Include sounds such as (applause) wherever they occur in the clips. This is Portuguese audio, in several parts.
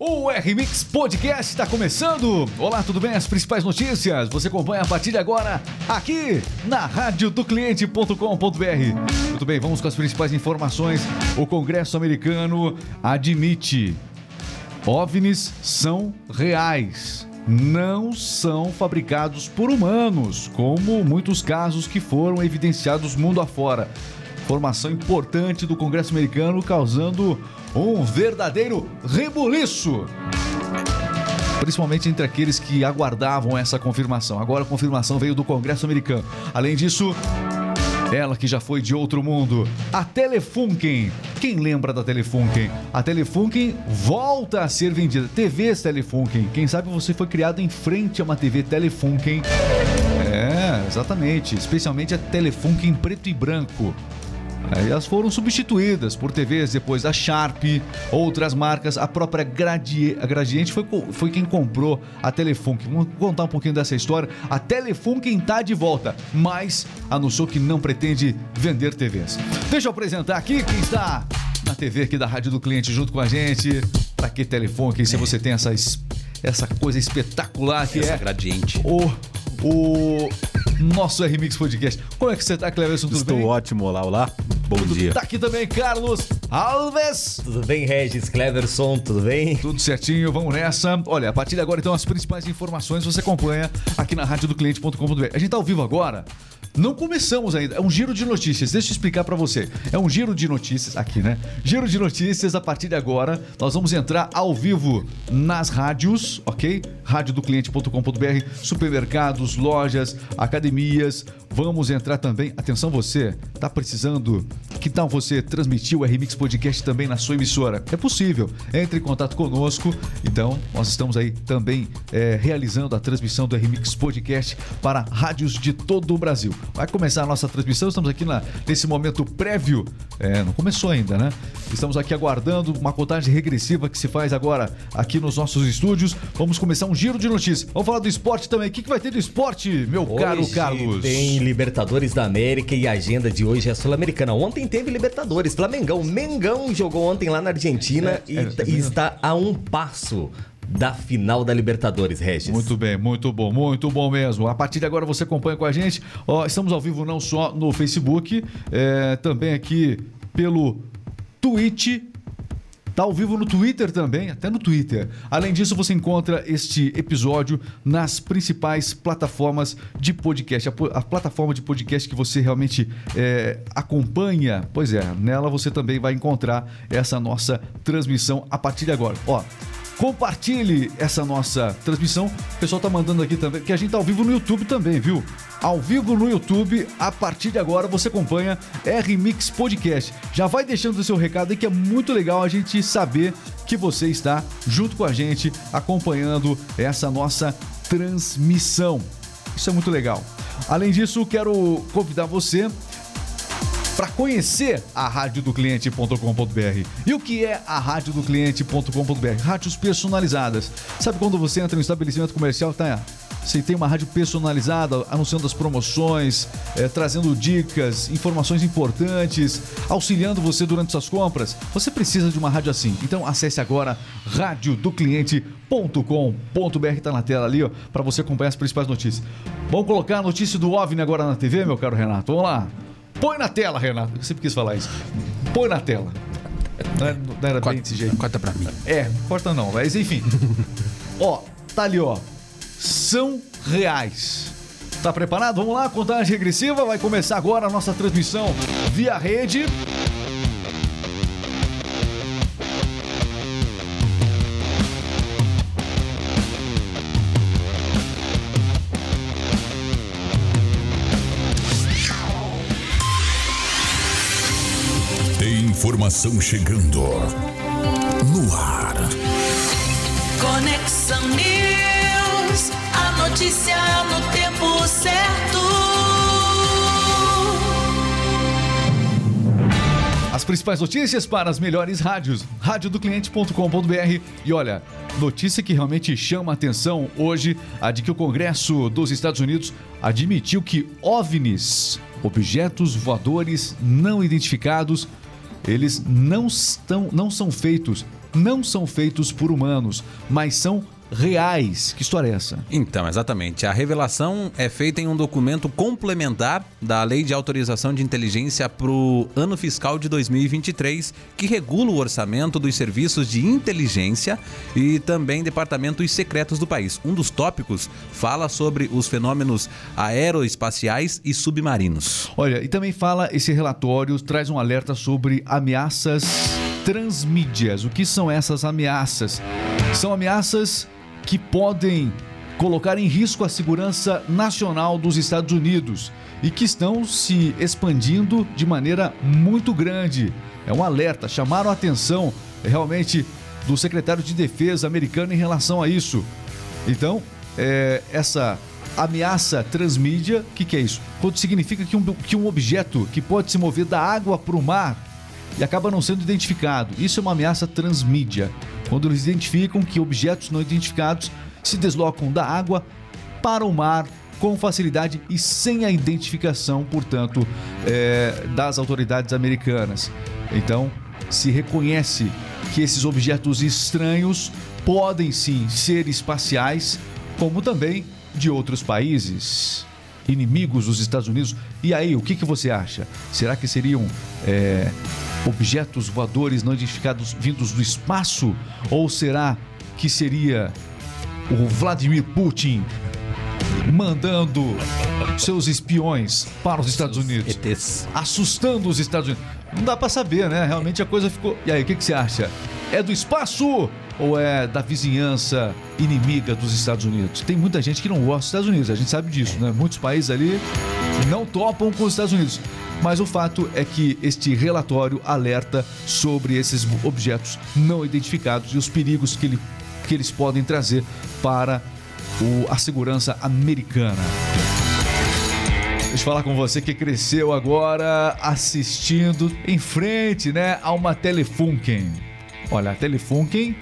O R-Mix Podcast está começando. Olá, tudo bem? As principais notícias você acompanha a partir de agora aqui na rádio do cliente.com.br. Muito bem, vamos com as principais informações. O Congresso americano admite OVNIs são reais. Não são fabricados por humanos, como muitos casos que foram evidenciados mundo afora. Informação importante do Congresso americano causando um verdadeiro rebuliço. Principalmente entre aqueles que aguardavam essa confirmação. Agora a confirmação veio do Congresso americano. Além disso, ela que já foi de outro mundo, a Telefunken. Quem lembra da Telefunken? A Telefunken volta a ser vendida. TVs Telefunken. Quem sabe você foi criado em frente a uma TV Telefunken. É, exatamente. Especialmente a Telefunken preto e branco. Aí elas foram substituídas por TVs depois da Sharp, outras marcas, a própria Gradi a Gradiente foi, foi quem comprou a Telefunk. Vamos contar um pouquinho dessa história. A Telefunk está de volta, mas anunciou que não pretende vender TVs. Deixa eu apresentar aqui quem está na TV aqui da Rádio do Cliente junto com a gente. Para que Telefunk se você tem essa, essa coisa espetacular que essa é Gradiente. o o nosso R-Mix Podcast. Como é que você tá, Cleverson? Tudo Estou bem? ótimo. Olá, olá. Bom Tudo- dia. Tá aqui também Carlos Alves. Tudo bem, Regis Cleverson? Tudo bem? Tudo certinho, vamos nessa. Olha, a partir de agora, então, as principais informações você acompanha aqui na rádio do cliente.com.br. A gente tá ao vivo agora. Não começamos ainda, é um giro de notícias. Deixa eu explicar pra você. É um giro de notícias aqui, né? Giro de notícias a partir de agora. Nós vamos entrar ao vivo nas rádios, ok? Radiodocliente.com.br, supermercados, lojas, academias. Vamos entrar também. Atenção, você tá precisando? Que tal você transmitir o RMix Podcast também na sua emissora? É possível. Entre em contato conosco. Então, nós estamos aí também é, realizando a transmissão do RMix Podcast para rádios de todo o Brasil. Vai começar a nossa transmissão. Estamos aqui na- nesse momento prévio. É, não começou ainda, né? Estamos aqui aguardando uma contagem regressiva que se faz agora aqui nos nossos estúdios. Vamos começar um giro de notícias. Vamos falar do esporte também. O que, que vai ter do esporte, meu caro Hoje Carlos? Tem Libertadores da América e a agenda de hoje é Sul-Americana. Ontem teve Libertadores. Flamengão. Mengão jogou ontem lá na Argentina É, e, é, e está a um passo da final da Libertadores, Regis. Muito bem, muito bom, muito bom mesmo. A partir de agora você acompanha com a gente. Ó, estamos ao vivo não só no Facebook, é, também aqui pelo Twitch. Tá ao vivo no Twitter também, até no Twitter. Além disso, você encontra este episódio nas principais plataformas de podcast. A, a plataforma de podcast que você realmente é, acompanha, pois é, nela você também vai encontrar essa nossa transmissão a partir de agora. Ó, Compartilhe essa nossa transmissão. O pessoal tá mandando aqui também, que a gente tá ao vivo no YouTube também, viu? Ao vivo no YouTube, a partir de agora você acompanha R-Mix Podcast. Já vai deixando o seu recado aí que é muito legal a gente saber que você está junto com a gente acompanhando essa nossa transmissão. Isso é muito legal. Além disso, quero convidar você para conhecer a rádio do cliente.com.br. E o que é a rádio do cliente.com.br? Rádios personalizadas. Sabe quando você entra no estabelecimento comercial, tá? Você tem uma rádio personalizada, anunciando as promoções, eh, trazendo dicas, informações importantes, auxiliando você durante suas compras. Você precisa de uma rádio assim. Então acesse agora radiodocliente.com.br, tá na tela ali, ó, para você acompanhar as principais notícias. Vamos colocar a notícia do OVNI agora na TV, meu caro Renato? Vamos lá. Põe na tela, Renato. Eu sempre quis falar isso. Põe na tela. Não era, não era bem desse jeito. Corta pra mim. É, corta não, mas enfim. (laughs) ó, tá ali, ó. São reais. Tá preparado? Vamos lá, contagem regressiva. Vai começar agora a nossa transmissão via rede. Informação chegando no ar. Conexão News, a notícia no tempo certo. As principais notícias para as melhores rádios. Radiodocliente.com.br. E olha, notícia que realmente chama a atenção hoje, a de que o Congresso dos Estados Unidos admitiu que OVNIs, objetos voadores não identificados, eles não, estão, não são feitos não são feitos por humanos, mas são reais. Que história é essa? Então, exatamente. A revelação é feita em um documento complementar da Lei de Autorização de Inteligência para o ano fiscal de 2023, que regula o orçamento dos serviços de inteligência e também departamentos secretos do país. Um dos tópicos fala sobre os fenômenos aeroespaciais e submarinos. Olha, e também fala, esse relatório traz um alerta sobre ameaças transmídias. O que são essas ameaças? São ameaças que podem colocar em risco a segurança nacional dos Estados Unidos e que estão se expandindo de maneira muito grande. É um alerta, chamaram a atenção realmente do secretário de Defesa americano em relação a isso. Então, é, essa ameaça transmídia, o que, que é isso? Quando significa que um, que um objeto que pode se mover da água para o mar e acaba não sendo identificado. Isso é uma ameaça transmídia, quando eles identificam que objetos não identificados se deslocam da água para o mar com facilidade e sem a identificação, portanto, é, das autoridades americanas. Então, se reconhece que esses objetos estranhos podem sim ser espaciais, como também de outros países inimigos dos Estados Unidos. E aí, o que, que você acha? Será que seriam é, objetos voadores não identificados vindos do espaço? Ou será que seria o Vladimir Putin mandando seus espiões para os Estados Unidos? ETs. Assustando os Estados Unidos. Não dá para saber, né? Realmente a coisa ficou. E aí, o que, que você acha? É do espaço ou é da vizinhança inimiga dos Estados Unidos? Tem muita gente que não gosta dos Estados Unidos, a gente sabe disso, né? Muitos países ali não topam com os Estados Unidos. Mas o fato é que este relatório alerta sobre esses objetos não identificados e os perigos que, ele, que eles podem trazer para o, a segurança americana. Deixa eu falar com você que cresceu agora assistindo em frente, né, a uma Telefunken. Olha, a Telefunken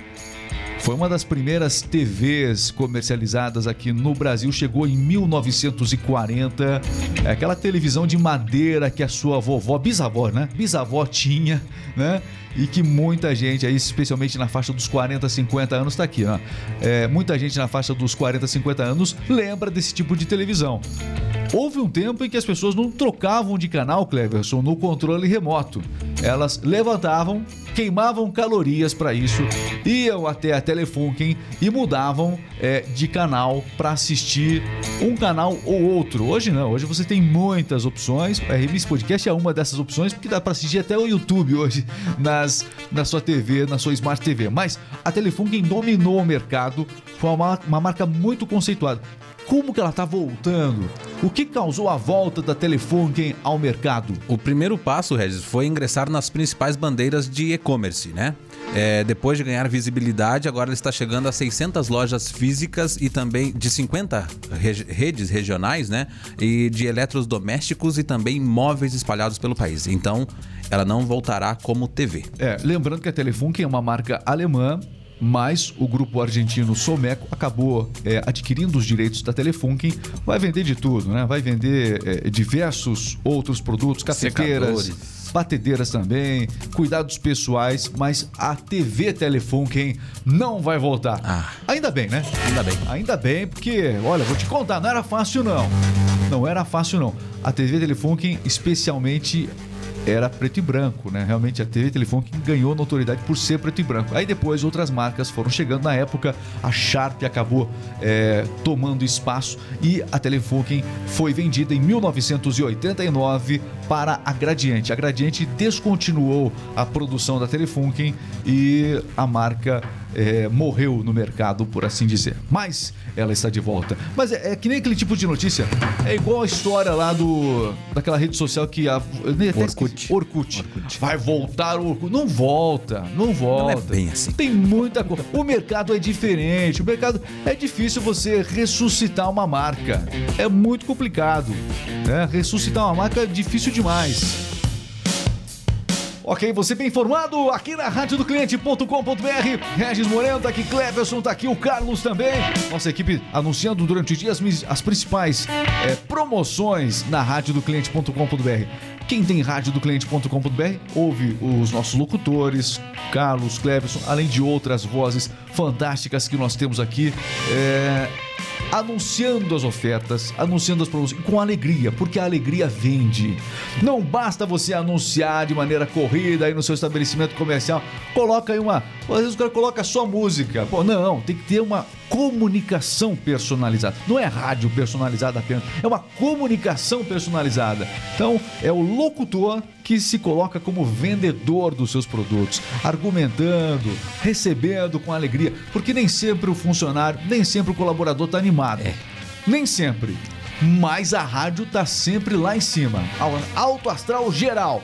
foi uma das primeiras TVs comercializadas aqui no Brasil, chegou em 1940. É aquela televisão de madeira que a sua vovó, bisavó, né? Bisavó tinha, né? E que muita gente aí, especialmente na faixa dos 40, 50 anos, tá aqui, ó. É, muita gente na faixa dos 40, 50 anos lembra desse tipo de televisão. Houve um tempo em que as pessoas não trocavam de canal, Cleverson, no controle remoto. Elas levantavam, queimavam calorias para isso, iam até a Telefunken e mudavam é, de canal para assistir um canal ou outro. Hoje não, hoje você tem muitas opções. A revista podcast é uma dessas opções porque dá para assistir até o YouTube hoje nas, na sua TV, na sua Smart TV. Mas a Telefunken dominou o mercado, foi uma, uma marca muito conceituada. Como que ela está voltando? O que causou a volta da Telefunken ao mercado? O primeiro passo, Regis, foi ingressar nas principais bandeiras de e-commerce, né? É, depois de ganhar visibilidade, agora ele está chegando a 600 lojas físicas e também de 50 reg redes regionais, né? E de eletrodomésticos e também móveis espalhados pelo país. Então, ela não voltará como TV. É, lembrando que a Telefunken é uma marca alemã mas o grupo argentino Someco acabou é, adquirindo os direitos da Telefunken, vai vender de tudo, né? Vai vender é, diversos outros produtos, cafeteiras, Secadores. Batedeiras também, cuidados pessoais, mas a TV Telefunken não vai voltar. Ah. Ainda bem, né? Ainda bem. Ainda bem, porque, olha, vou te contar, não era fácil não. Não era fácil não. A TV Telefunken, especialmente era preto e branco, né? Realmente a TV Telefunken ganhou notoriedade por ser preto e branco. Aí depois outras marcas foram chegando na época, a Sharp acabou é, tomando espaço e a Telefunken foi vendida em 1989 para a Gradiente. A Gradiente descontinuou a produção da Telefunken e a marca é, morreu no mercado, por assim dizer. Mas ela está de volta. Mas é, é que nem aquele tipo de notícia. É igual a história lá do daquela rede social que a Orkut. esqueci. Orkut. Vai voltar o Orkut. Não volta, não volta. bem assim. Tem muita coisa. O mercado é diferente. O mercado é difícil você ressuscitar uma marca. É muito complicado. Né? Ressuscitar uma marca é difícil demais. Ok, você bem informado aqui na rádio do cliente.com.br. Regis Moreno tá aqui, Cleverson tá aqui, o Carlos também. Nossa equipe anunciando durante o dia as, as principais é, promoções na rádio do cliente.com.br. Quem tem rádio do cliente.com.br ouve os nossos locutores, Carlos, Cleverson, além de outras vozes fantásticas que nós temos aqui. É, anunciando as ofertas, anunciando as promoções com alegria, porque a alegria vende. Não basta você anunciar de maneira corrida aí no seu estabelecimento comercial, coloca aí uma, às vezes o cara coloca só música. Pô, não, tem que ter uma comunicação personalizada. Não é rádio personalizada apenas, é uma comunicação personalizada. Então, é o locutor que se coloca como vendedor dos seus produtos, argumentando, recebendo com alegria, porque nem sempre o funcionário, nem sempre o colaborador está animado. Nem sempre. Mas a rádio está sempre lá em cima. Alto astral geral.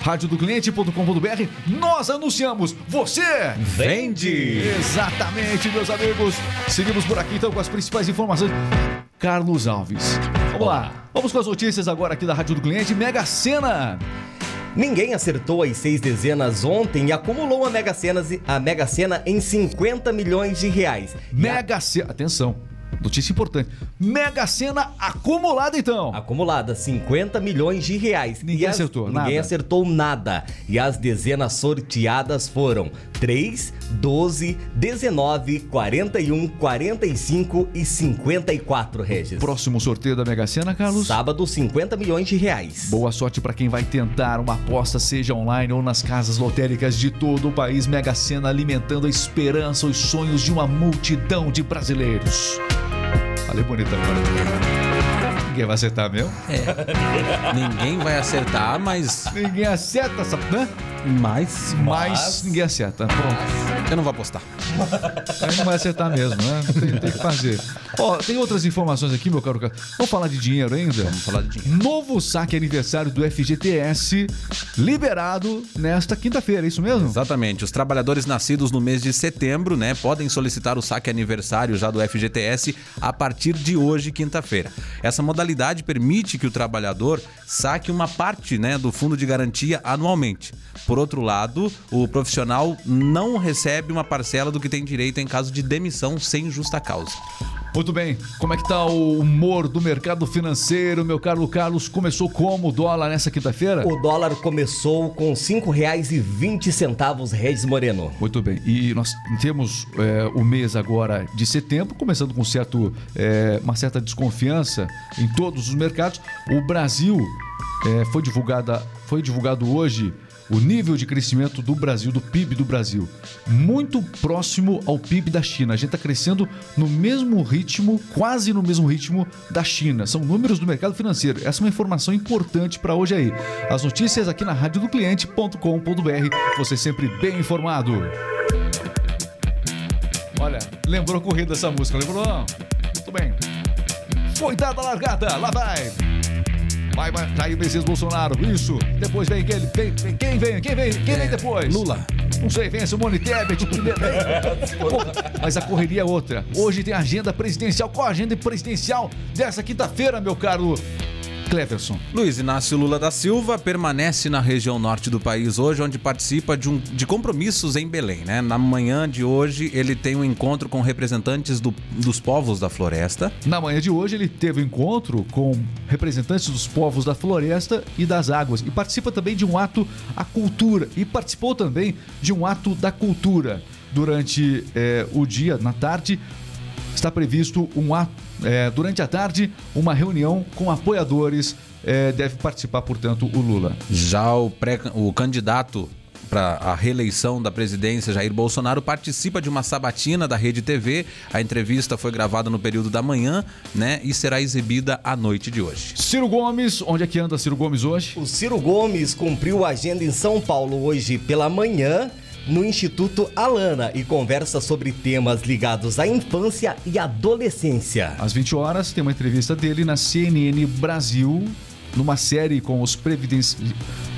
Radiodocliente.com.br, nós anunciamos, você Vende! Exatamente, meus amigos. Seguimos por aqui então com as principais informações. Carlos Alves. Vamos lá. Vamos com as notícias agora aqui da Rádio do Cliente. Mega Sena. Ninguém acertou as seis dezenas ontem e acumulou a Mega Sena, a Mega Sena em 50 milhões de reais. Mega Sena. Atenção. Notícia importante. Mega Sena acumulada então. Acumulada 50 milhões de reais. Ninguém E as- acertou Ninguém nada. acertou nada. E as dezenas sorteadas foram 3, 12, 19, 41, 45 e 54, Regis. Próximo sorteio da Mega Sena, Carlos. Sábado, 50 milhões de reais. Boa sorte para quem vai tentar uma aposta, seja online ou nas casas lotéricas de todo o país. Mega Sena alimentando a esperança, os sonhos de uma multidão de brasileiros. Falei bonito agora. Ninguém vai acertar mesmo? Ninguém vai acertar, mas. Ninguém acerta essa. Né? Mas. Mas, ninguém acerta. Pronto. Eu não vou apostar. Aí não vai acertar mesmo, né? Tem, tem que fazer. Ó, tem outras informações aqui, meu caro. Ca- Vamos falar de dinheiro ainda? Vamos falar de dinheiro. Novo saque aniversário do FGTS liberado nesta quinta-feira, é isso mesmo? Exatamente. Os trabalhadores nascidos no mês de setembro, né, podem solicitar o saque aniversário já do FGTS a partir de hoje, quinta-feira. Essa modalidade permite que o trabalhador saque uma parte, né, do fundo de garantia anualmente. Por outro lado, o profissional não recebe uma parcela do que tem direito em caso de demissão sem justa causa. Muito bem. Como é que tá o humor do mercado financeiro, meu caro Carlos? Começou como o dólar nessa quinta-feira? O dólar começou com R$ 5,20, Regis Moreno. Muito bem. E nós temos é, o mês agora de setembro, começando com certo, é, uma certa desconfiança em todos os mercados. O Brasil é, foi divulgada, foi divulgado hoje o nível de crescimento do Brasil, do PIB do Brasil, muito próximo ao PIB da China. A gente está crescendo no mesmo ritmo, quase no mesmo ritmo da China. São números do mercado financeiro. Essa é uma informação importante para hoje aí. As notícias aqui na radiodocliente.com.br. Você sempre bem informado. Olha, lembrou corrida essa música, lembrou? Muito bem. Foi a largada, lá vai. Vai, vai, Jair Messias Bolsonaro, isso. Depois vem quem, vem, vem, quem vem, quem vem, quem vem depois? Lula. Não sei, vem Simone Tebet, (laughs) Mas a correria é outra. Hoje tem agenda presidencial. Qual a agenda presidencial dessa quinta-feira, meu caro Cleverson? Luiz Inácio Lula da Silva permanece na região norte do país hoje, onde participa de, um, de compromissos em Belém. Né? Na manhã de hoje, ele tem um encontro com representantes do- dos povos da floresta. Na manhã de hoje, ele teve um encontro com representantes dos povos da floresta e das águas e participa também de um ato à cultura e participou também de um ato da cultura. Durante eh, o dia, na tarde, está previsto um ato, eh, durante a tarde, uma reunião com apoiadores. eh, deve participar, portanto, o Lula. Já o, pré, o candidato para a reeleição da presidência, Jair Bolsonaro, participa de uma sabatina da Rede TV. A entrevista foi gravada no período da manhã, né? E será exibida à noite de hoje. Ciro Gomes, onde é que anda Ciro Gomes hoje? O Ciro Gomes cumpriu a agenda em São Paulo hoje pela manhã no Instituto Alana e conversa sobre temas ligados à infância e adolescência. Às 20 horas tem uma entrevista dele na CNN Brasil, numa série com os previdenci...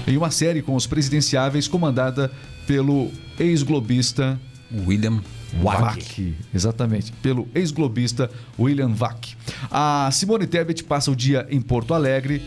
em uma série com os presidenciáveis comandada pelo ex-globista William Vac. Exatamente, pelo ex-globista William Vac. A Simone Tebet passa o dia em Porto Alegre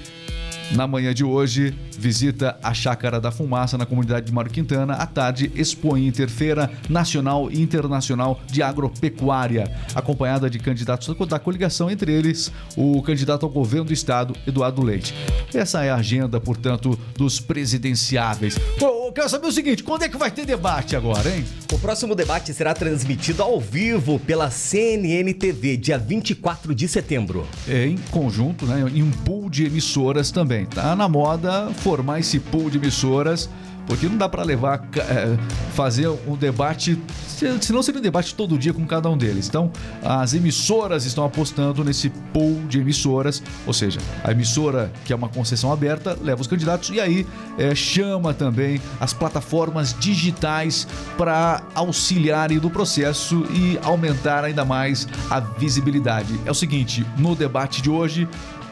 Na manhã de hoje, visita a Chácara da Fumaça na comunidade de Mário Quintana. À tarde, Expo Inter, Feira Nacional e Internacional de Agropecuária, acompanhada de candidatos da coligação, entre eles o candidato ao governo do estado, Eduardo Leite. Essa é a agenda, portanto, dos presidenciáveis. Eu quero saber o seguinte: quando é que vai ter debate agora, hein? O próximo debate será transmitido ao vivo pela CNN TV, dia 24 de setembro. É, em conjunto, né? Em um pool de emissoras também. Tá na moda formar esse pool de emissoras, porque não dá para levar, é, fazer um debate, senão seria um debate todo dia com cada um deles. Então, as emissoras estão apostando nesse pool de emissoras, ou seja, a emissora que é uma concessão aberta leva os candidatos e aí é, chama também as plataformas digitais para auxiliarem do processo e aumentar ainda mais a visibilidade. É o seguinte, no debate de hoje,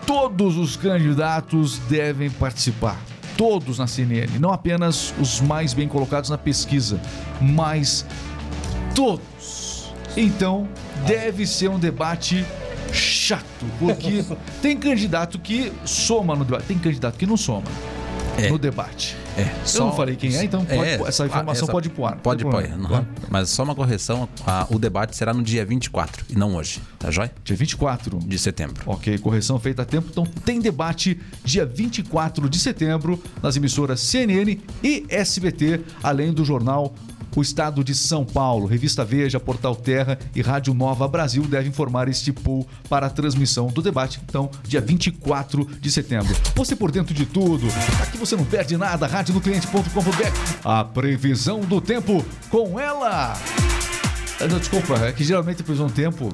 todos os candidatos devem participar. Todos na CNN, não apenas os mais bem colocados na pesquisa, mas todos. Então, deve ser um debate chato, porque (laughs) tem candidato que soma no debate, tem candidato que não soma É. no debate. É, Eu não falei quem é, então pode- essa informação pode pro ar, não Pode pôr. aham. Mas só uma correção: a- o debate será no dia 24 e não hoje, tá jóia? Dia 24 De setembro. Ok, correção feita a tempo. Então tem debate dia 24 de setembro nas emissoras CNN e SBT, além do jornal O Estado de São Paulo. Revista Veja, Portal Terra e Rádio Nova Brasil devem formar este pool para a transmissão do debate. Então, dia 24 de setembro. Você por dentro de tudo. Aqui você não perde nada. Radiodocliente.com.br. A previsão do tempo com ela. Desculpa, é que geralmente a previsão do tempo.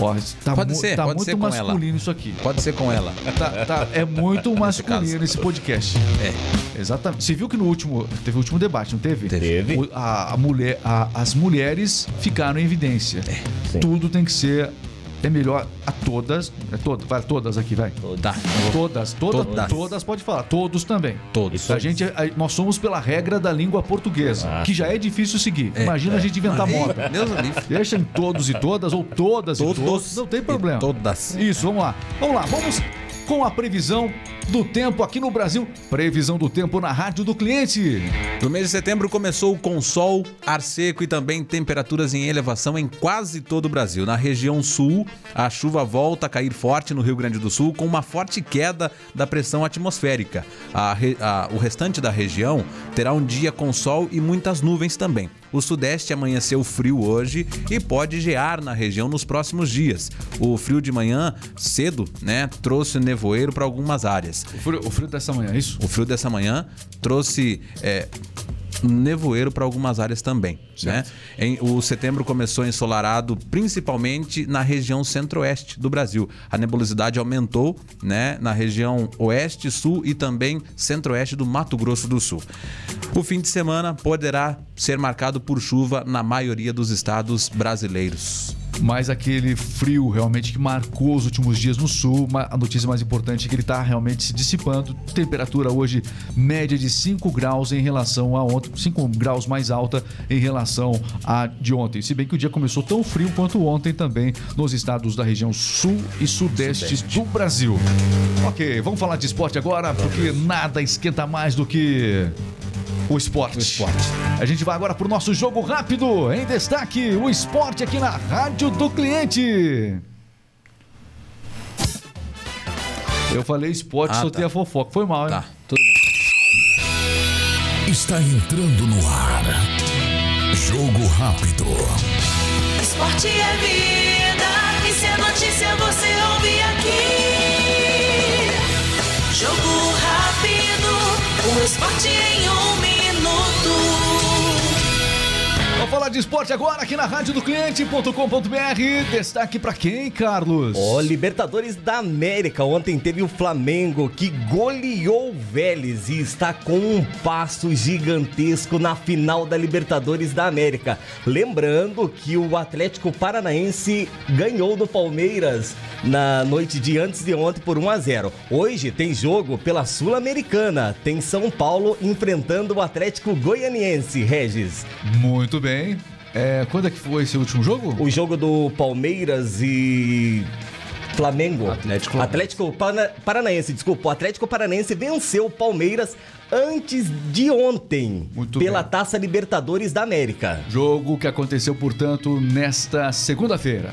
Ó, tá, Pode ser, tá pode muito ser com ela. masculino isso aqui. Pode ser com ela. Tá, tá, é muito (laughs) masculino caso. esse podcast. É. Exatamente. Você viu que no último. Teve o último debate, não teve? Teve. O- a, a mulher, a- as mulheres ficaram em evidência. Sim. Tudo tem que ser. É melhor a todas. É todas, vai, todas aqui, vai. Todas, todas, Todas. todas, pode falar. Todos também. Todos. A gente, a- nós somos pela regra da língua portuguesa, Ah, que já é difícil seguir. Imagina a gente inventar moda. Deus. Deixa em todos e todas, ou todas Todos e todos. Não tem e problema. todas. Isso, vamos lá. Vamos lá, vamos com a previsão do tempo aqui no Brasil. Previsão do tempo na Rádio do Cliente. No mês de setembro começou com sol, ar seco e também temperaturas em elevação em quase todo o Brasil. Na região sul, a chuva volta a cair forte no Rio Grande do Sul, com uma forte queda da pressão atmosférica. A a- o restante da região terá um dia com sol e muitas nuvens também. O sudeste amanheceu frio hoje e pode gear na região nos próximos dias. O frio de manhã, cedo, né, trouxe nevoeiro para algumas áreas. O frio, o frio dessa manhã, é isso? O frio dessa manhã trouxe é, nevoeiro para algumas áreas também. Né? Em, o setembro começou ensolarado principalmente na região centro-oeste do Brasil. A nebulosidade aumentou né, na região oeste, sul e também centro-oeste do Mato Grosso do Sul. O fim de semana poderá ser marcado por chuva na maioria dos estados brasileiros. Mas aquele frio realmente que marcou os últimos dias no sul. A notícia mais importante é que ele está realmente se dissipando. Temperatura hoje média de 5 graus em relação a ontem, 5 graus mais alta em relação a de ontem. Se bem que o dia começou tão frio quanto ontem também nos estados da região sul e sudeste, do Brasil. Ok, vamos falar de esporte agora, porque nada esquenta mais do que o esporte. O esporte. A gente vai agora pro nosso jogo rápido. Em destaque, o esporte aqui na Rádio do Cliente. Eu falei esporte, Ah, soltei tá. a fofoca. Foi mal, hein? Tá, tudo bem. Está entrando no ar. Jogo rápido. Esporte é vida, e se é notícia você ouve aqui. Jogo rápido, o esporte em um minuto tudo. Vamos falar de esporte agora aqui na Rádio do Cliente.com.br. Destaque pra quem, Carlos? Ó, Libertadores da América. Ontem teve o Flamengo que goleou o Vélez e está com um passo gigantesco na final da Libertadores da América. Lembrando que o Atlético Paranaense ganhou do Palmeiras na noite de antes de ontem por 1 a 0. Hoje tem jogo pela Sul-Americana. Tem São Paulo enfrentando o Atlético Goianiense, Regis. Muito bem. É, quando é que foi esse último jogo? O jogo do Palmeiras e Flamengo. Atlético. Atlético Paranaense, desculpa. O Atlético Paranaense venceu o Palmeiras antes de ontem Muito pela bem. Taça Libertadores da América. Jogo que aconteceu, portanto, nesta segunda-feira.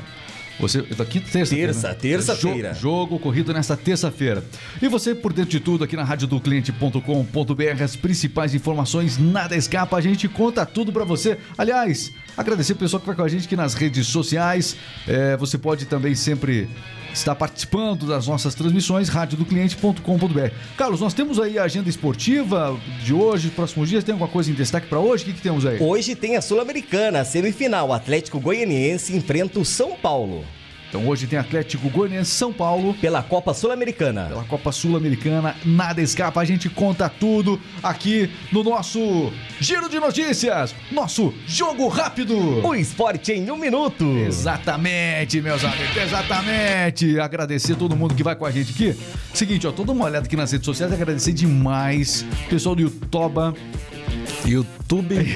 Você, daqui terça Terça, terça-feira. jogo corrido nesta terça-feira. E você, por dentro de tudo, aqui na radiodocliente.com.br, as principais informações, nada escapa, a gente conta tudo pra você. Aliás, agradecer o pessoal que vai com a gente aqui nas redes sociais. É, você pode também sempre estar participando das nossas transmissões, radiodocliente.com.br. Carlos, nós temos aí a agenda esportiva de hoje, próximos dias. Tem alguma coisa em destaque pra hoje? O que, que temos aí? Hoje tem a Sul-Americana, semifinal. Atlético Goianiense enfrenta o São Paulo Então hoje tem Atlético Goianiense São Paulo pela Copa Sul-Americana. pela Copa Sul-Americana. Nada escapa, a gente conta tudo aqui no nosso Giro de Notícias, nosso Jogo Rápido. O esporte em um minuto. Exatamente, meus amigos, exatamente. Agradecer todo mundo que vai com a gente aqui. Seguinte, ó, todo uma olhada aqui nas redes sociais, agradecer demais o pessoal do Yutoba. YouTube, (laughs)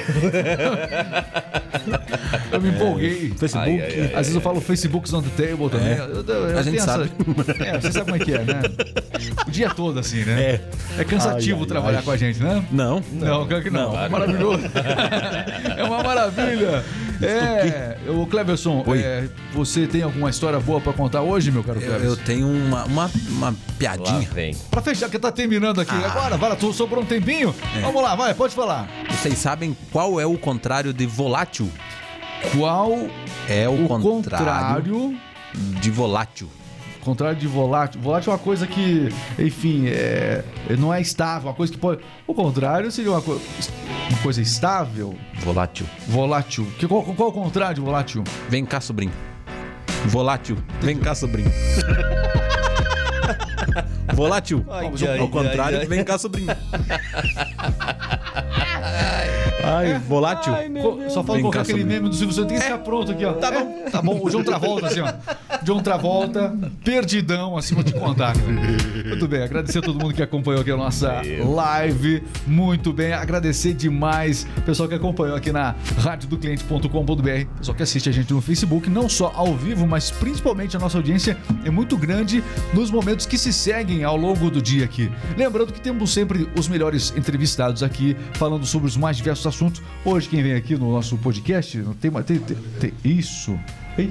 Eu me empolguei. Facebook. Ai, ai, ai. Às vezes eu falo Facebook's on the table também. É. Eu- eu- eu A gente sabe. (laughs) É, você sabe como é que é, né? O dia todo, assim, né? É. É cansativo trabalhar com a gente, né? Não. Não, que não. É maravilhoso. (laughs) é uma maravilha. É, (laughs) o Cleverson, Oi. é, você tem alguma história boa pra contar hoje, meu caro Eu, Cleverson? eu tenho uma, uma, uma Lá piadinha. vem. Pra fechar, que tá terminando aqui. Ah. Agora, vai lá, tu sobrou um tempinho. É. Vamos lá, vai, pode falar. Vocês sabem qual é o contrário de volátil? Qual É o, o contrário, contrário de volátil. Contrário de volátil. Volátil é uma coisa que, enfim, é, não é estável, uma coisa que pode. O contrário seria uma, co- uma coisa estável. Volátil. Volátil. Que, qual, qual é o contrário de volátil? Vem cá, sobrinho. Volátil. Vem cá, sobrinho. (laughs) Volátil. Ai, Ao ai, contrário, ai, ai. vem cá, sobrinho. (laughs) Ai, volátil. Co- Só falta colocar aquele meme do Silvio Santos. Tem que ficar pronto aqui, ó. Tá bom. Tá bom. O John Travolta, assim, ó. John Travolta, perdidão, assim, vou te contar. Muito bem. Agradecer a todo mundo que acompanhou aqui a nossa live. Muito bem. Agradecer demais o pessoal que acompanhou aqui na radiodocliente.com.br. Pessoal que assiste a gente no Facebook, não só ao vivo, mas principalmente a nossa audiência é muito grande nos momentos que se seguem ao longo do dia aqui. Lembrando que temos sempre os melhores entrevistados aqui, falando sobre os mais diversos assuntos. Hoje, quem vem aqui no nosso podcast, não tem, mais- tem, tem, tem isso. Ei,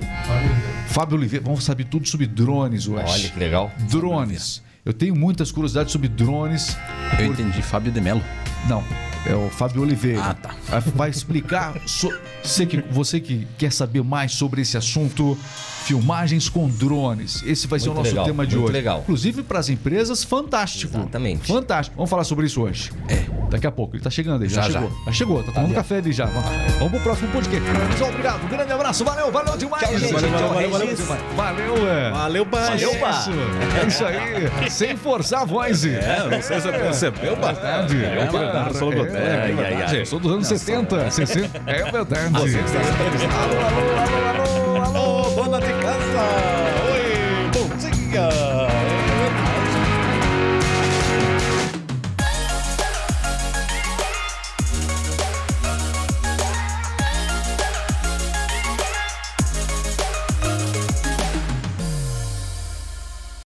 Fábio Oliveira, vamos saber tudo sobre drones hoje. Olha que legal. drones. Eu tenho muitas curiosidades sobre drones. Eu entendi, Fábio de Mello. Não, é o Fábio Oliveira. Ah, tá. Vai- Vai explicar. so- você, que, você que quer saber mais sobre esse assunto, filmagens com drones. Esse vai ser Muito o nosso legal, tema de muito hoje. legal. Inclusive para as empresas, fantástico. Exatamente. Fantástico. Vamos falar sobre isso hoje. É. Daqui a pouco. Ele tá chegando aí. Já, Já, já. chegou. Já chegou. Tá tomando café ali já. Vamos, pro próximo podcast. Pessoal, obrigado. Um grande abraço. Valeu, valeu demais. Tchau, gente. Valeu, valeu, valeu Regis. demais. Valeu, é. Valeu, pai. Valeu, Isso, pá. é isso aí. Sem forçar a voz. É, não sei se você percebeu, verdade. É verdade, sou logotécnico. É, é verdade. ai. Eu sou dos anos 70, 60. É verdade. Alô, alô, alô, alô,